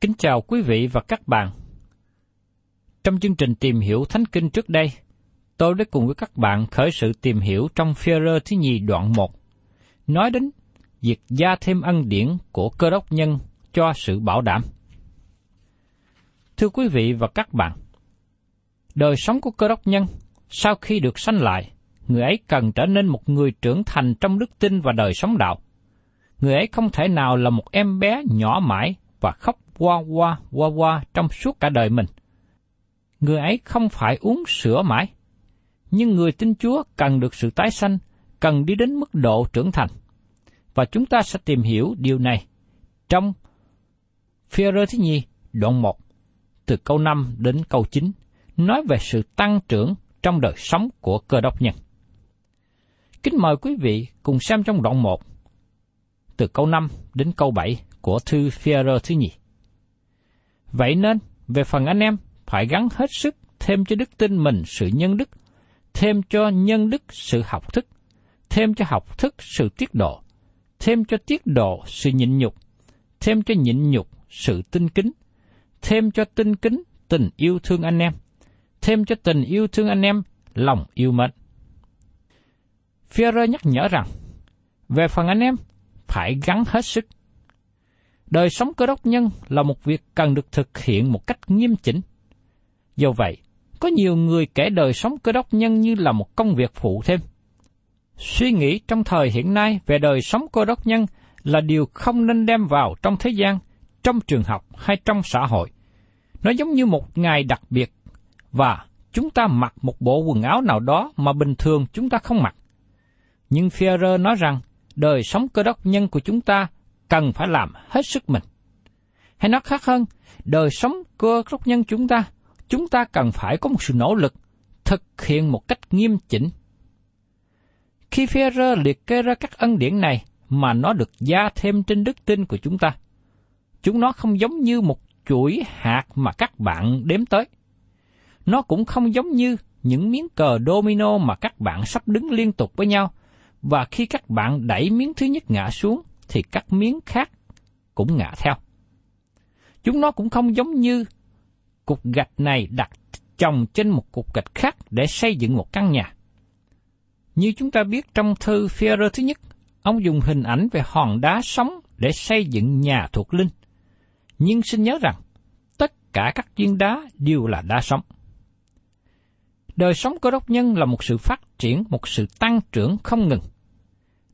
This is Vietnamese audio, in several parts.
Kính chào quý vị và các bạn. Trong chương trình tìm hiểu Thánh Kinh trước đây, tôi đã cùng với các bạn khởi sự tìm hiểu trong phi rơ thứ nhì đoạn 1, nói đến việc gia thêm ân điển của cơ đốc nhân cho sự bảo đảm. Thưa quý vị và các bạn, đời sống của cơ đốc nhân sau khi được sanh lại, người ấy cần trở nên một người trưởng thành trong đức tin và đời sống đạo. Người ấy không thể nào là một em bé nhỏ mãi và khóc qua qua qua qua trong suốt cả đời mình. Người ấy không phải uống sữa mãi, nhưng người tin Chúa cần được sự tái sanh, cần đi đến mức độ trưởng thành. Và chúng ta sẽ tìm hiểu điều này trong phi rơ thứ nhì đoạn 1, từ câu 5 đến câu 9, nói về sự tăng trưởng trong đời sống của cơ đốc nhân. Kính mời quý vị cùng xem trong đoạn 1, từ câu 5 đến câu 7 của thư phi rơ thứ nhì. Vậy nên, về phần anh em, phải gắn hết sức thêm cho đức tin mình sự nhân đức, thêm cho nhân đức sự học thức, thêm cho học thức sự tiết độ, thêm cho tiết độ sự nhịn nhục, thêm cho nhịn nhục sự tinh kính, thêm cho tinh kính tình yêu thương anh em, thêm cho tình yêu thương anh em lòng yêu mến. Führer nhắc nhở rằng, về phần anh em, phải gắn hết sức. Đời sống cơ đốc nhân là một việc cần được thực hiện một cách nghiêm chỉnh. Do vậy, có nhiều người kể đời sống cơ đốc nhân như là một công việc phụ thêm. Suy nghĩ trong thời hiện nay về đời sống cơ đốc nhân là điều không nên đem vào trong thế gian, trong trường học hay trong xã hội. Nó giống như một ngày đặc biệt và chúng ta mặc một bộ quần áo nào đó mà bình thường chúng ta không mặc. Nhưng Führer nói rằng đời sống cơ đốc nhân của chúng ta cần phải làm hết sức mình. Hay nói khác hơn, đời sống cơ đốc nhân chúng ta, chúng ta cần phải có một sự nỗ lực thực hiện một cách nghiêm chỉnh. Khi Führer liệt kê ra các ân điển này mà nó được gia thêm trên đức tin của chúng ta, chúng nó không giống như một chuỗi hạt mà các bạn đếm tới. Nó cũng không giống như những miếng cờ domino mà các bạn sắp đứng liên tục với nhau, và khi các bạn đẩy miếng thứ nhất ngã xuống, thì các miếng khác cũng ngã theo. Chúng nó cũng không giống như cục gạch này đặt chồng trên một cục gạch khác để xây dựng một căn nhà. Như chúng ta biết trong thư Führer thứ nhất, ông dùng hình ảnh về hòn đá sống để xây dựng nhà thuộc linh. Nhưng xin nhớ rằng, tất cả các viên đá đều là đá sống. Đời sống cơ đốc nhân là một sự phát triển, một sự tăng trưởng không ngừng.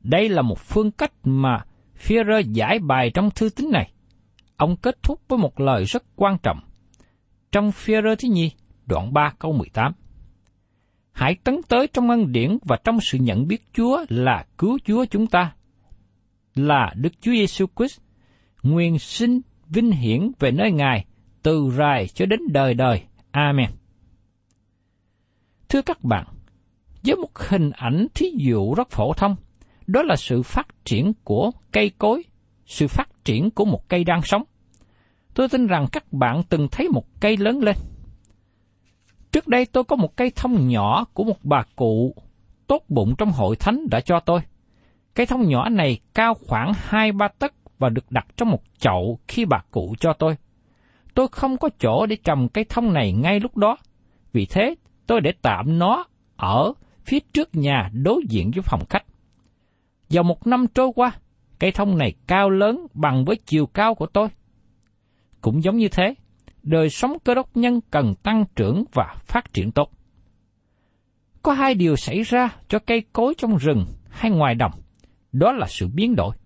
Đây là một phương cách mà Führer giải bài trong thư tín này. Ông kết thúc với một lời rất quan trọng. Trong Führer thứ nhì, đoạn 3 câu 18. Hãy tấn tới trong ân điển và trong sự nhận biết Chúa là cứu Chúa chúng ta, là Đức Chúa Giêsu Christ, nguyên sinh vinh hiển về nơi Ngài từ rài cho đến đời đời. Amen. Thưa các bạn, với một hình ảnh thí dụ rất phổ thông, đó là sự phát triển của cây cối, sự phát triển của một cây đang sống. Tôi tin rằng các bạn từng thấy một cây lớn lên. Trước đây tôi có một cây thông nhỏ của một bà cụ tốt bụng trong hội thánh đã cho tôi. Cây thông nhỏ này cao khoảng 2-3 tấc và được đặt trong một chậu khi bà cụ cho tôi. Tôi không có chỗ để trồng cây thông này ngay lúc đó, vì thế tôi để tạm nó ở phía trước nhà đối diện với phòng khách. Vào một năm trôi qua, cây thông này cao lớn bằng với chiều cao của tôi. Cũng giống như thế, đời sống cơ đốc nhân cần tăng trưởng và phát triển tốt. Có hai điều xảy ra cho cây cối trong rừng hay ngoài đồng, đó là sự biến đổi.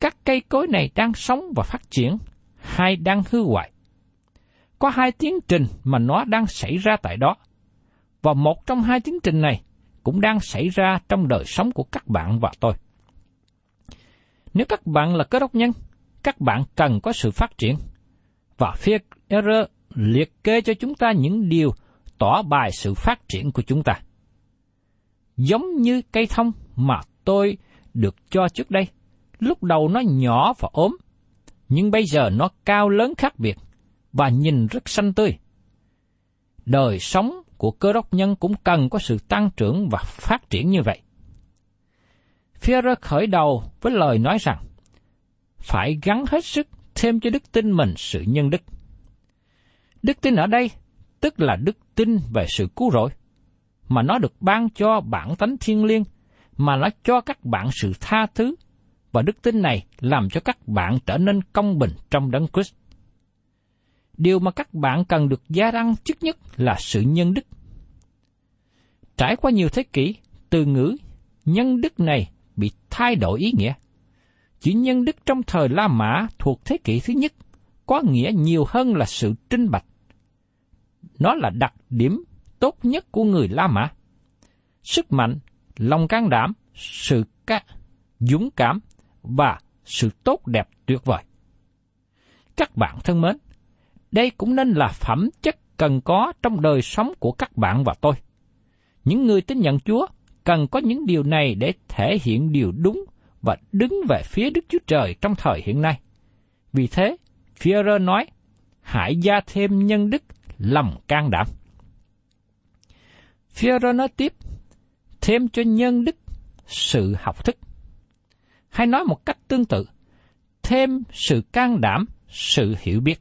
Các cây cối này đang sống và phát triển, hay đang hư hoại. Có hai tiến trình mà nó đang xảy ra tại đó, và một trong hai tiến trình này cũng đang xảy ra trong đời sống của các bạn và tôi. Nếu các bạn là cơ đốc nhân, các bạn cần có sự phát triển. Và phía error liệt kê cho chúng ta những điều tỏ bài sự phát triển của chúng ta. Giống như cây thông mà tôi được cho trước đây, lúc đầu nó nhỏ và ốm, nhưng bây giờ nó cao lớn khác biệt và nhìn rất xanh tươi. Đời sống của cơ đốc nhân cũng cần có sự tăng trưởng và phát triển như vậy. Führer khởi đầu với lời nói rằng, phải gắn hết sức thêm cho đức tin mình sự nhân đức. Đức tin ở đây tức là đức tin về sự cứu rỗi, mà nó được ban cho bản tánh thiên liêng, mà nó cho các bạn sự tha thứ, và đức tin này làm cho các bạn trở nên công bình trong đấng Christ. Điều mà các bạn cần được gia tăng trước nhất là sự nhân đức. Trải qua nhiều thế kỷ, từ ngữ nhân đức này bị thay đổi ý nghĩa. Chữ nhân đức trong thời La Mã thuộc thế kỷ thứ nhất có nghĩa nhiều hơn là sự trinh bạch. Nó là đặc điểm tốt nhất của người La Mã. Sức mạnh, lòng can đảm, sự ca, dũng cảm và sự tốt đẹp tuyệt vời. Các bạn thân mến, đây cũng nên là phẩm chất cần có trong đời sống của các bạn và tôi. Những người tin nhận Chúa cần có những điều này để thể hiện điều đúng và đứng về phía Đức Chúa Trời trong thời hiện nay. Vì thế, Führer nói, hãy gia thêm nhân đức, lòng can đảm. Führer nói tiếp, thêm cho nhân đức sự học thức. Hay nói một cách tương tự, thêm sự can đảm, sự hiểu biết.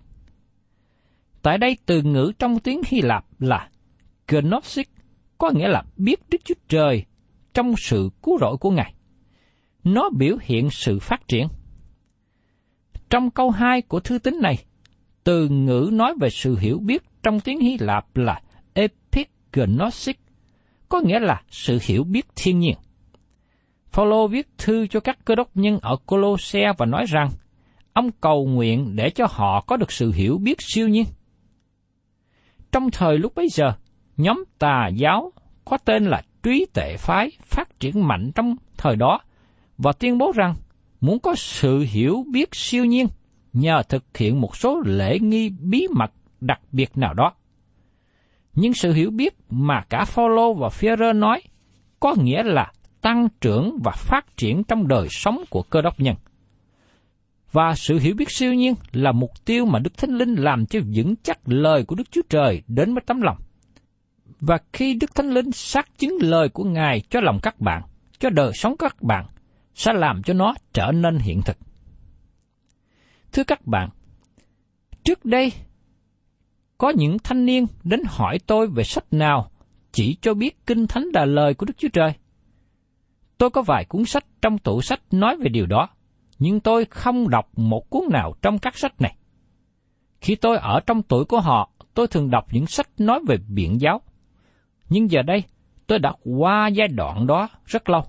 Tại đây từ ngữ trong tiếng Hy Lạp là gnosis, có nghĩa là biết Đức Chúa Trời trong sự cứu rỗi của Ngài. Nó biểu hiện sự phát triển. Trong câu 2 của thư tín này, từ ngữ nói về sự hiểu biết trong tiếng Hy Lạp là epignosis, có nghĩa là sự hiểu biết thiên nhiên. Phaolô viết thư cho các cơ đốc nhân ở Colosse và nói rằng ông cầu nguyện để cho họ có được sự hiểu biết siêu nhiên. Trong thời lúc bấy giờ, nhóm tà giáo có tên là trí tệ phái phát triển mạnh trong thời đó và tuyên bố rằng muốn có sự hiểu biết siêu nhiên nhờ thực hiện một số lễ nghi bí mật đặc biệt nào đó. Nhưng sự hiểu biết mà cả Phaolô và Führer nói có nghĩa là tăng trưởng và phát triển trong đời sống của cơ đốc nhân. Và sự hiểu biết siêu nhiên là mục tiêu mà Đức Thánh Linh làm cho vững chắc lời của Đức Chúa Trời đến với tấm lòng. Và khi Đức Thánh Linh xác chứng lời của Ngài cho lòng các bạn, cho đời sống các bạn, sẽ làm cho nó trở nên hiện thực. Thưa các bạn, trước đây có những thanh niên đến hỏi tôi về sách nào chỉ cho biết Kinh Thánh là lời của Đức Chúa Trời. Tôi có vài cuốn sách trong tủ sách nói về điều đó, nhưng tôi không đọc một cuốn nào trong các sách này. Khi tôi ở trong tuổi của họ, tôi thường đọc những sách nói về biển giáo. Nhưng giờ đây, tôi đã qua giai đoạn đó rất lâu.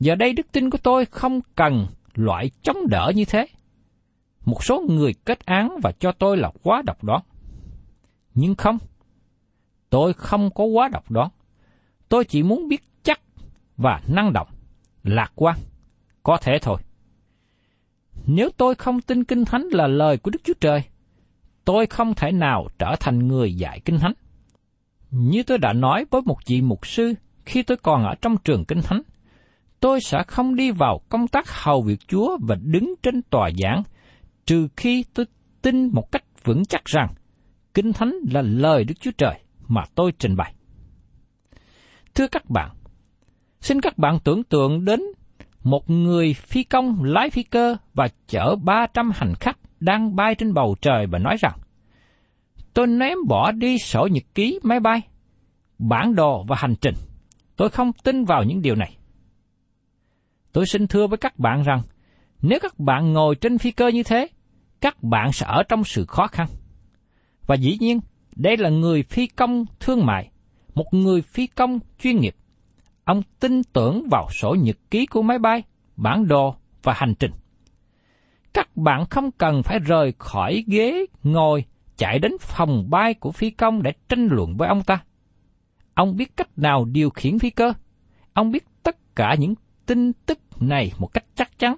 Giờ đây đức tin của tôi không cần loại chống đỡ như thế. Một số người kết án và cho tôi là quá độc đoán. Nhưng không, tôi không có quá độc đoán. Tôi chỉ muốn biết chắc và năng động, lạc quan, có thể thôi. Nếu tôi không tin Kinh Thánh là lời của Đức Chúa Trời, tôi không thể nào trở thành người dạy Kinh Thánh. Như tôi đã nói với một vị mục sư khi tôi còn ở trong trường Kinh Thánh, tôi sẽ không đi vào công tác hầu việc Chúa và đứng trên tòa giảng, trừ khi tôi tin một cách vững chắc rằng Kinh Thánh là lời Đức Chúa Trời mà tôi trình bày. Thưa các bạn, xin các bạn tưởng tượng đến một người phi công lái phi cơ và chở 300 hành khách đang bay trên bầu trời và nói rằng, tôi ném bỏ đi sổ nhật ký máy bay, bản đồ và hành trình. Tôi không tin vào những điều này. Tôi xin thưa với các bạn rằng, nếu các bạn ngồi trên phi cơ như thế, các bạn sẽ ở trong sự khó khăn. Và dĩ nhiên, đây là người phi công thương mại, một người phi công chuyên nghiệp. Ông tin tưởng vào sổ nhật ký của máy bay, bản đồ và hành trình. Các bạn không cần phải rời khỏi ghế ngồi chạy đến phòng bay của phi công để tranh luận với ông ta. Ông biết cách nào điều khiển phi cơ. Ông biết tất cả những tin tức này một cách chắc chắn,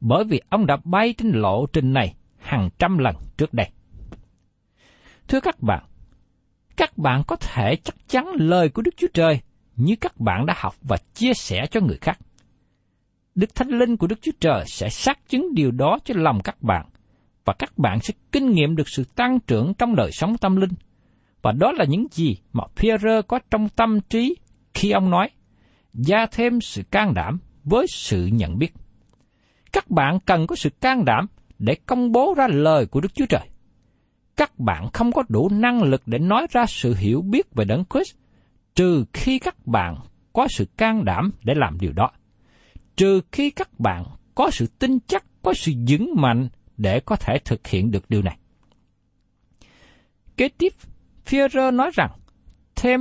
bởi vì ông đã bay trên lộ trình này hàng trăm lần trước đây. Thưa các bạn, các bạn có thể chắc chắn lời của Đức Chúa Trời như các bạn đã học và chia sẻ cho người khác. Đức Thánh Linh của Đức Chúa Trời sẽ xác chứng điều đó cho lòng các bạn, và các bạn sẽ kinh nghiệm được sự tăng trưởng trong đời sống tâm linh. Và đó là những gì mà Pierre có trong tâm trí khi ông nói, gia thêm sự can đảm với sự nhận biết. Các bạn cần có sự can đảm để công bố ra lời của Đức Chúa Trời. Các bạn không có đủ năng lực để nói ra sự hiểu biết về Đấng Christ, trừ khi các bạn có sự can đảm để làm điều đó. Trừ khi các bạn có sự tin chắc, có sự vững mạnh để có thể thực hiện được điều này. Kế tiếp, Führer nói rằng, thêm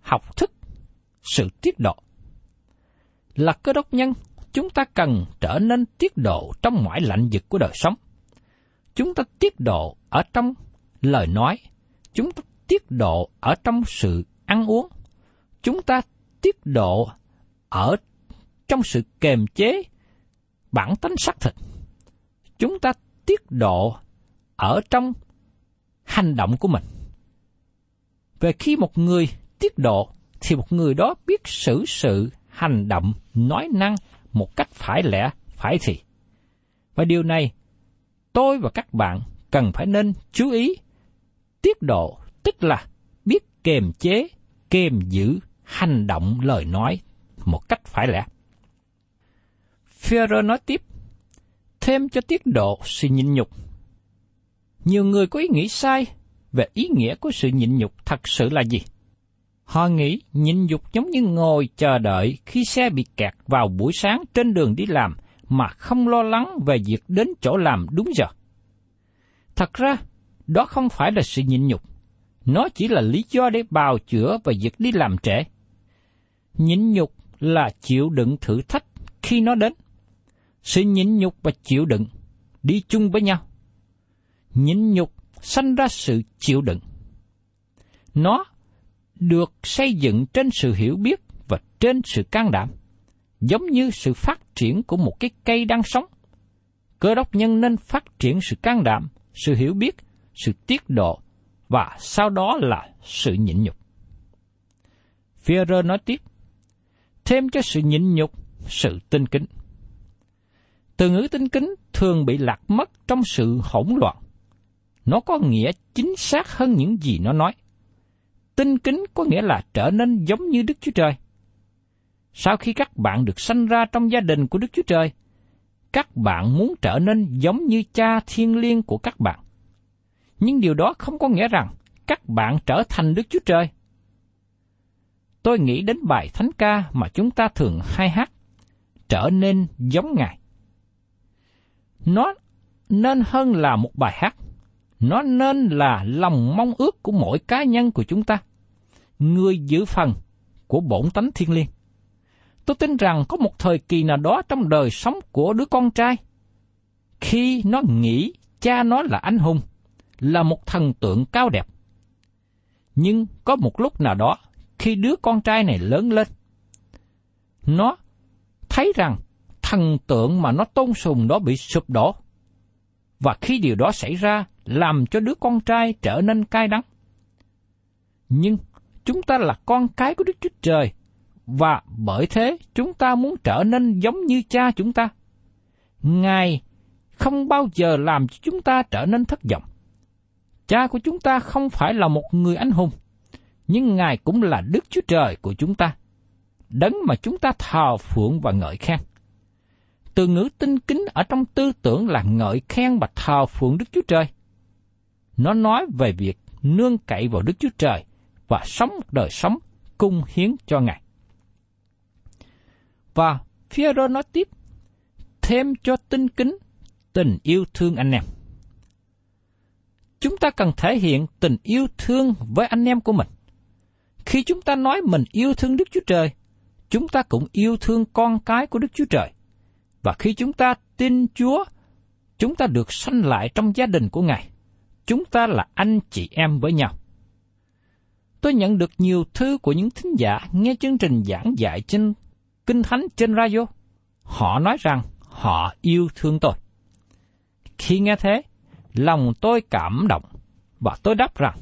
học thức, sự tiết độ. Là cơ đốc nhân, chúng ta cần trở nên tiết độ trong mọi lạnh vực của đời sống. Chúng ta tiết độ ở trong lời nói, chúng ta tiết độ ở trong sự ăn uống, chúng ta tiết độ ở trong sự kềm chế bản tính xác thịt. Chúng ta tiết độ ở trong hành động của mình. Về khi một người tiết độ, thì một người đó biết xử sự, hành động, nói năng một cách phải lẽ, phải thì. Và điều này, tôi và các bạn cần phải nên chú ý. Tiết độ tức là biết kềm chế, kềm giữ hành động lời nói một cách phải lẽ. Führer nói tiếp, thêm cho tiết độ sự nhịn nhục. Nhiều người có ý nghĩ sai về ý nghĩa của sự nhịn nhục thật sự là gì. Họ nghĩ nhịn nhục giống như ngồi chờ đợi khi xe bị kẹt vào buổi sáng trên đường đi làm mà không lo lắng về việc đến chỗ làm đúng giờ. Thật ra, đó không phải là sự nhịn nhục. Nó chỉ là lý do để bào chữa về việc đi làm trễ. Nhịn nhục là chịu đựng thử thách khi nó đến. Sự nhịn nhục và chịu đựng đi chung với nhau. Nhịn nhục sanh ra sự chịu đựng. Nó được xây dựng trên sự hiểu biết và trên sự can đảm, giống như sự phát triển của một cái cây đang sống. Cơ đốc nhân nên phát triển sự can đảm, sự hiểu biết, sự tiết độ và sau đó là sự nhịn nhục. Führer nói tiếp, thêm cho sự nhịn nhục, sự tinh kính. Từ ngữ tinh kính thường bị lạc mất trong sự hỗn loạn. Nó có nghĩa chính xác hơn những gì nó nói. Tinh kính có nghĩa là trở nên giống như Đức Chúa Trời. Sau khi các bạn được sanh ra trong gia đình của Đức Chúa Trời, các bạn muốn trở nên giống như cha thiên liêng của các bạn. Nhưng điều đó không có nghĩa rằng các bạn trở thành Đức Chúa Trời. Tôi nghĩ đến bài thánh ca mà chúng ta thường hay hát, trở nên giống Ngài. Nó nên hơn là một bài hát. Nó nên là lòng mong ước của mỗi cá nhân của chúng ta. Người giữ phần của bổn tánh thiên liêng. Tôi tin rằng có một thời kỳ nào đó trong đời sống của đứa con trai, khi nó nghĩ cha nó là anh hùng, là một thần tượng cao đẹp. Nhưng có một lúc nào đó, khi đứa con trai này lớn lên, nó thấy rằng thần tượng mà nó tôn sùng đó bị sụp đổ. Và khi điều đó xảy ra, làm cho đứa con trai trở nên cay đắng. Nhưng chúng ta là con cái của Đức Chúa Trời, và bởi thế chúng ta muốn trở nên giống như cha chúng ta. Ngài không bao giờ làm cho chúng ta trở nên thất vọng. Cha của chúng ta không phải là một người anh hùng, nhưng Ngài cũng là Đức Chúa Trời của chúng ta, đấng mà chúng ta thờ phượng và ngợi khen. Từ ngữ tinh kính ở trong tư tưởng là ngợi khen và thờ phượng Đức Chúa Trời. Nó nói về việc nương cậy vào Đức Chúa Trời và sống một đời sống cung hiến cho Ngài. Và phía nói tiếp, thêm cho tinh kính tình yêu thương anh em. Chúng ta cần thể hiện tình yêu thương với anh em của mình. Khi chúng ta nói mình yêu thương Đức Chúa Trời, chúng ta cũng yêu thương con cái của Đức Chúa Trời. Và khi chúng ta tin Chúa, chúng ta được sanh lại trong gia đình của Ngài. Chúng ta là anh chị em với nhau. Tôi nhận được nhiều thư của những thính giả nghe chương trình giảng dạy trên Kinh Thánh trên radio. Họ nói rằng họ yêu thương tôi. Khi nghe thế, lòng tôi cảm động và tôi đáp rằng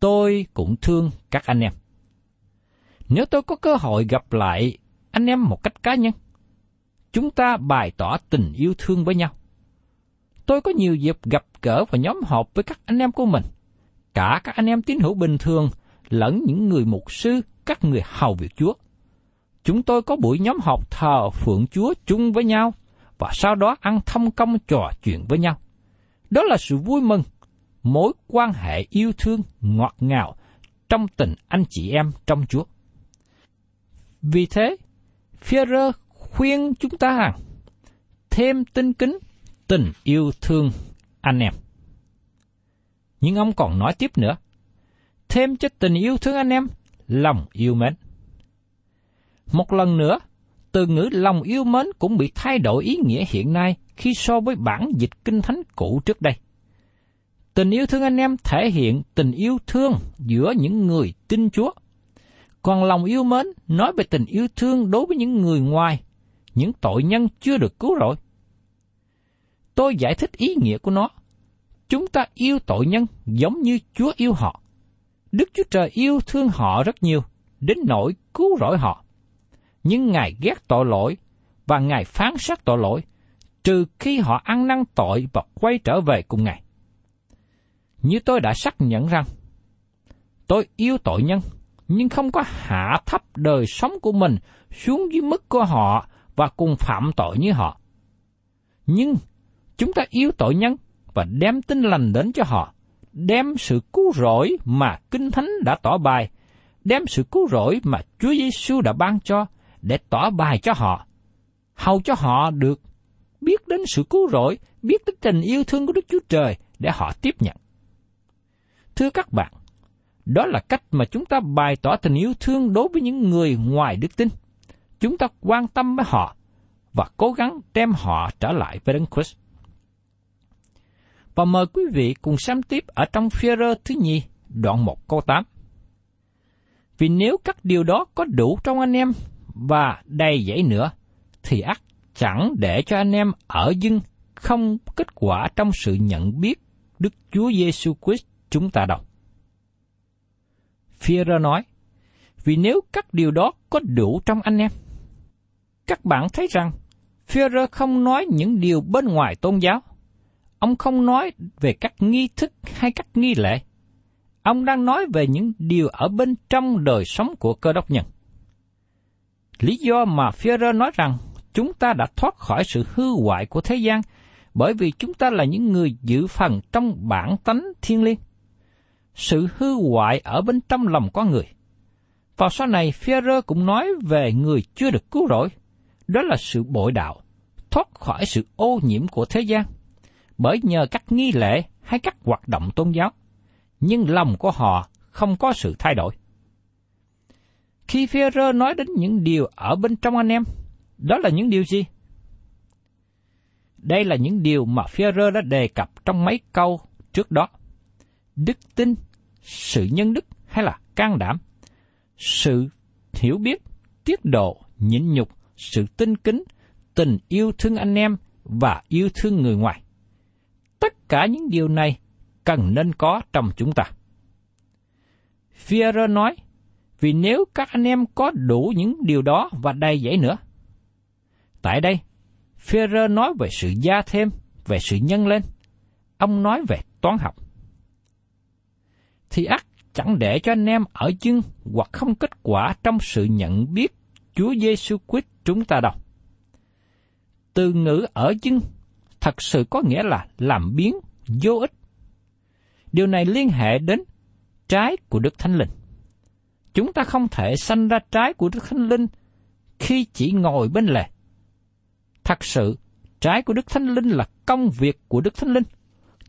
tôi cũng thương các anh em. Nếu tôi có cơ hội gặp lại anh em một cách cá nhân, chúng ta bày tỏ tình yêu thương với nhau. Tôi có nhiều dịp gặp gỡ và nhóm họp với các anh em của mình, cả các anh em tín hữu bình thường lẫn những người mục sư, các người hầu việc Chúa. Chúng tôi có buổi nhóm họp thờ phượng Chúa chung với nhau và sau đó ăn thâm công trò chuyện với nhau. Đó là sự vui mừng, mối quan hệ yêu thương ngọt ngào trong tình anh chị em trong Chúa. Vì thế, Führer khuyên chúng ta rằng thêm tinh kính, tình yêu thương anh em. Nhưng ông còn nói tiếp nữa, thêm cho tình yêu thương anh em, lòng yêu mến. Một lần nữa, từ ngữ lòng yêu mến cũng bị thay đổi ý nghĩa hiện nay khi so với bản dịch kinh thánh cũ trước đây. Tình yêu thương anh em thể hiện tình yêu thương giữa những người tin Chúa. Còn lòng yêu mến nói về tình yêu thương đối với những người ngoài, những tội nhân chưa được cứu rỗi. Tôi giải thích ý nghĩa của nó. Chúng ta yêu tội nhân giống như Chúa yêu họ. Đức Chúa Trời yêu thương họ rất nhiều, đến nỗi cứu rỗi họ nhưng Ngài ghét tội lỗi và Ngài phán xét tội lỗi, trừ khi họ ăn năn tội và quay trở về cùng Ngài. Như tôi đã xác nhận rằng, tôi yêu tội nhân, nhưng không có hạ thấp đời sống của mình xuống dưới mức của họ và cùng phạm tội như họ. Nhưng chúng ta yêu tội nhân và đem tin lành đến cho họ, đem sự cứu rỗi mà Kinh Thánh đã tỏ bài, đem sự cứu rỗi mà Chúa Giêsu đã ban cho để tỏ bài cho họ, hầu cho họ được biết đến sự cứu rỗi, biết đến tình yêu thương của Đức Chúa Trời để họ tiếp nhận. Thưa các bạn, đó là cách mà chúng ta bày tỏ tình yêu thương đối với những người ngoài đức tin. Chúng ta quan tâm với họ và cố gắng đem họ trở lại với Đấng Christ. Và mời quý vị cùng xem tiếp ở trong phi thứ nhì, đoạn 1 câu 8. Vì nếu các điều đó có đủ trong anh em và đầy dẫy nữa, thì ắt chẳng để cho anh em ở dưng không kết quả trong sự nhận biết Đức Chúa Giêsu Christ chúng ta đâu. Führer nói, vì nếu các điều đó có đủ trong anh em. Các bạn thấy rằng, Führer không nói những điều bên ngoài tôn giáo. Ông không nói về các nghi thức hay các nghi lễ. Ông đang nói về những điều ở bên trong đời sống của cơ đốc nhân. Lý do mà Führer nói rằng chúng ta đã thoát khỏi sự hư hoại của thế gian bởi vì chúng ta là những người giữ phần trong bản tánh thiên liêng. Sự hư hoại ở bên trong lòng con người. Vào sau này, Führer cũng nói về người chưa được cứu rỗi. Đó là sự bội đạo, thoát khỏi sự ô nhiễm của thế gian. Bởi nhờ các nghi lễ hay các hoạt động tôn giáo, nhưng lòng của họ không có sự thay đổi. Khi Phêrô nói đến những điều ở bên trong anh em, đó là những điều gì? Đây là những điều mà Phêrô đã đề cập trong mấy câu trước đó. Đức tin, sự nhân đức hay là can đảm, sự hiểu biết, tiết độ, nhịn nhục, sự tinh kính, tình yêu thương anh em và yêu thương người ngoài. Tất cả những điều này cần nên có trong chúng ta. Führer nói, vì nếu các anh em có đủ những điều đó và đầy dẫy nữa. Tại đây, Führer nói về sự gia thêm, về sự nhân lên. Ông nói về toán học. Thì ắt chẳng để cho anh em ở chân hoặc không kết quả trong sự nhận biết Chúa Giêsu Christ chúng ta đâu. Từ ngữ ở chân thật sự có nghĩa là làm biến, vô ích. Điều này liên hệ đến trái của Đức Thánh Linh. Chúng ta không thể sanh ra trái của Đức Thánh Linh khi chỉ ngồi bên lề. Thật sự, trái của Đức Thánh Linh là công việc của Đức Thánh Linh.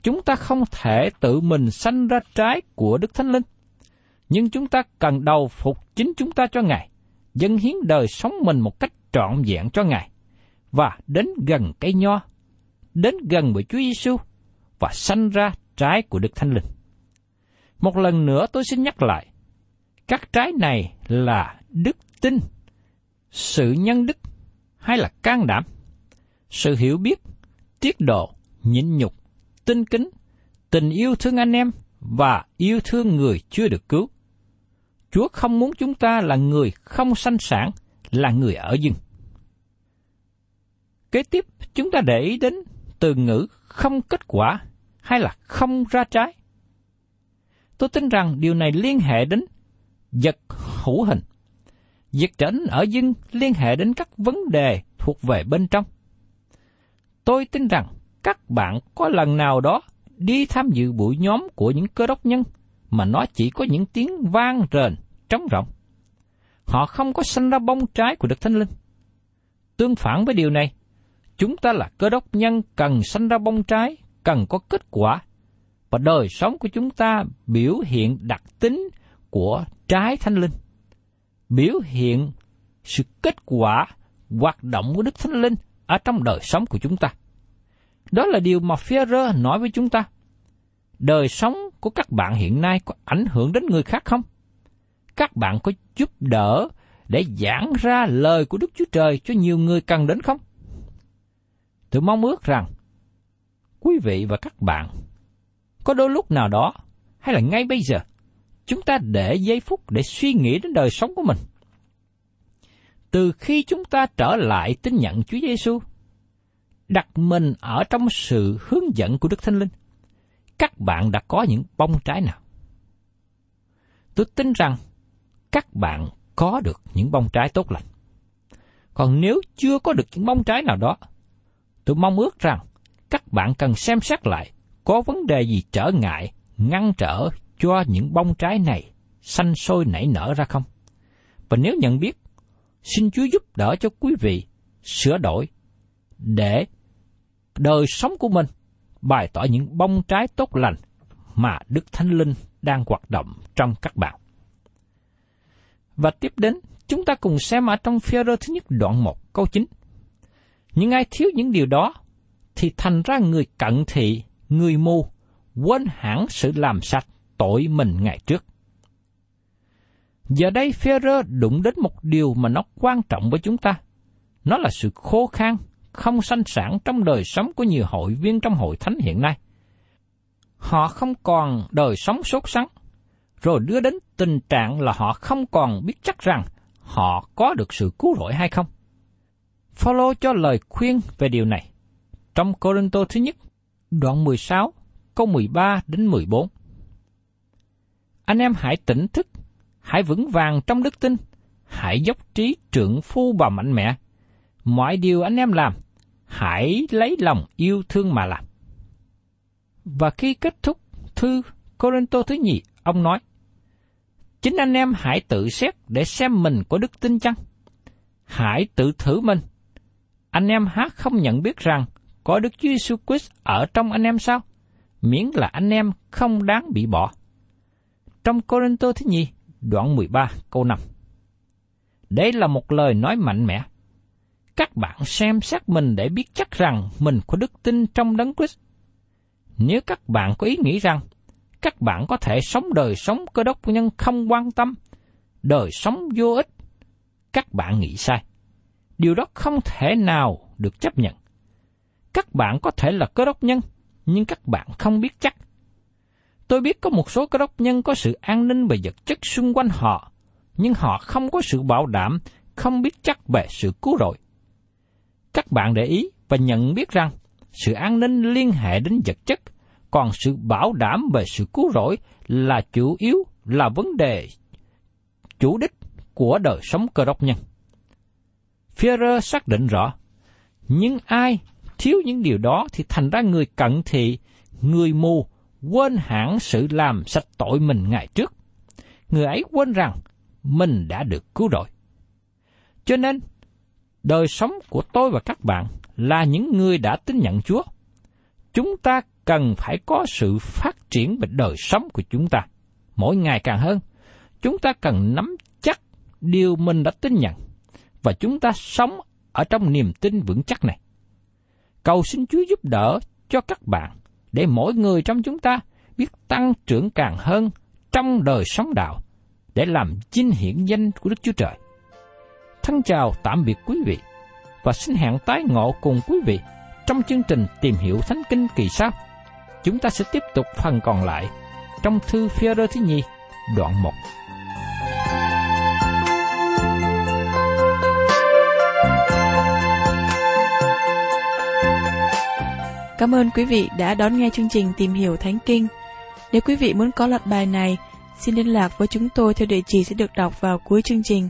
Chúng ta không thể tự mình sanh ra trái của Đức Thánh Linh. Nhưng chúng ta cần đầu phục chính chúng ta cho Ngài, dâng hiến đời sống mình một cách trọn vẹn cho Ngài, và đến gần cây nho, đến gần với Chúa Giêsu và sanh ra trái của Đức Thánh Linh. Một lần nữa tôi xin nhắc lại, các trái này là đức tin, sự nhân đức hay là can đảm, sự hiểu biết, tiết độ, nhịn nhục, tin kính, tình yêu thương anh em và yêu thương người chưa được cứu. Chúa không muốn chúng ta là người không sanh sản, là người ở dưng. Kế tiếp, chúng ta để ý đến từ ngữ không kết quả hay là không ra trái. Tôi tin rằng điều này liên hệ đến vật hữu hình. vật trở nên ở dưng liên hệ đến các vấn đề thuộc về bên trong. Tôi tin rằng các bạn có lần nào đó đi tham dự buổi nhóm của những cơ đốc nhân mà nó chỉ có những tiếng vang rền, trống rộng. Họ không có sanh ra bông trái của Đức Thánh Linh. Tương phản với điều này, chúng ta là cơ đốc nhân cần sanh ra bông trái, cần có kết quả, và đời sống của chúng ta biểu hiện đặc tính của trái thánh linh, biểu hiện sự kết quả hoạt động của Đức Thánh Linh ở trong đời sống của chúng ta. Đó là điều mà Führer nói với chúng ta. Đời sống của các bạn hiện nay có ảnh hưởng đến người khác không? Các bạn có giúp đỡ để giảng ra lời của Đức Chúa Trời cho nhiều người cần đến không? Tôi mong ước rằng quý vị và các bạn có đôi lúc nào đó hay là ngay bây giờ chúng ta để giây phút để suy nghĩ đến đời sống của mình. Từ khi chúng ta trở lại tin nhận Chúa Giêsu, đặt mình ở trong sự hướng dẫn của Đức Thánh Linh, các bạn đã có những bông trái nào? Tôi tin rằng các bạn có được những bông trái tốt lành. Còn nếu chưa có được những bông trái nào đó, tôi mong ước rằng các bạn cần xem xét lại có vấn đề gì trở ngại, ngăn trở cho những bông trái này xanh sôi nảy nở ra không? Và nếu nhận biết, xin Chúa giúp đỡ cho quý vị sửa đổi để đời sống của mình bày tỏ những bông trái tốt lành mà Đức Thánh Linh đang hoạt động trong các bạn. Và tiếp đến, chúng ta cùng xem ở trong phía thứ nhất đoạn 1 câu 9. Những ai thiếu những điều đó, thì thành ra người cận thị, người mù, quên hẳn sự làm sạch tội mình ngày trước. Giờ đây Phêrô đụng đến một điều mà nó quan trọng với chúng ta. Nó là sự khô khan, không sanh sản trong đời sống của nhiều hội viên trong hội thánh hiện nay. Họ không còn đời sống sốt sắng, rồi đưa đến tình trạng là họ không còn biết chắc rằng họ có được sự cứu rỗi hay không. Phaolô cho lời khuyên về điều này trong Corinto thứ nhất, đoạn 16, câu 13 đến 14. Anh em hãy tỉnh thức, hãy vững vàng trong đức tin, hãy dốc trí trưởng phu và mạnh mẽ. Mọi điều anh em làm, hãy lấy lòng yêu thương mà làm. Và khi kết thúc thư Corinto thứ nhì, ông nói, Chính anh em hãy tự xét để xem mình có đức tin chăng? Hãy tự thử mình. Anh em hát không nhận biết rằng có Đức Chúa Giêsu Christ ở trong anh em sao? miễn là anh em không đáng bị bỏ. Trong Corinto thứ nhì, đoạn 13 câu 5. Đây là một lời nói mạnh mẽ. Các bạn xem xét mình để biết chắc rằng mình có đức tin trong đấng Christ. Nếu các bạn có ý nghĩ rằng các bạn có thể sống đời sống cơ đốc nhân không quan tâm, đời sống vô ích, các bạn nghĩ sai. Điều đó không thể nào được chấp nhận. Các bạn có thể là cơ đốc nhân, nhưng các bạn không biết chắc. Tôi biết có một số cơ đốc nhân có sự an ninh về vật chất xung quanh họ, nhưng họ không có sự bảo đảm, không biết chắc về sự cứu rỗi. Các bạn để ý và nhận biết rằng sự an ninh liên hệ đến vật chất, còn sự bảo đảm về sự cứu rỗi là chủ yếu là vấn đề chủ đích của đời sống cơ đốc nhân. Führer xác định rõ, những ai thiếu những điều đó thì thành ra người cận thị, người mù, quên hẳn sự làm sạch tội mình ngày trước. Người ấy quên rằng mình đã được cứu rỗi. Cho nên, đời sống của tôi và các bạn là những người đã tin nhận Chúa. Chúng ta cần phải có sự phát triển về đời sống của chúng ta. Mỗi ngày càng hơn, chúng ta cần nắm chắc điều mình đã tin nhận và chúng ta sống ở trong niềm tin vững chắc này. Cầu xin Chúa giúp đỡ cho các bạn để mỗi người trong chúng ta biết tăng trưởng càng hơn trong đời sống đạo để làm chinh hiển danh của Đức Chúa Trời. Thân chào tạm biệt quý vị và xin hẹn tái ngộ cùng quý vị trong chương trình tìm hiểu Thánh Kinh kỳ sau. Chúng ta sẽ tiếp tục phần còn lại trong thư phía thứ nhì, đoạn 1. Cảm ơn quý vị đã đón nghe chương trình Tìm hiểu Thánh Kinh. Nếu quý vị muốn có loạt bài này, xin liên lạc với chúng tôi theo địa chỉ sẽ được đọc vào cuối chương trình.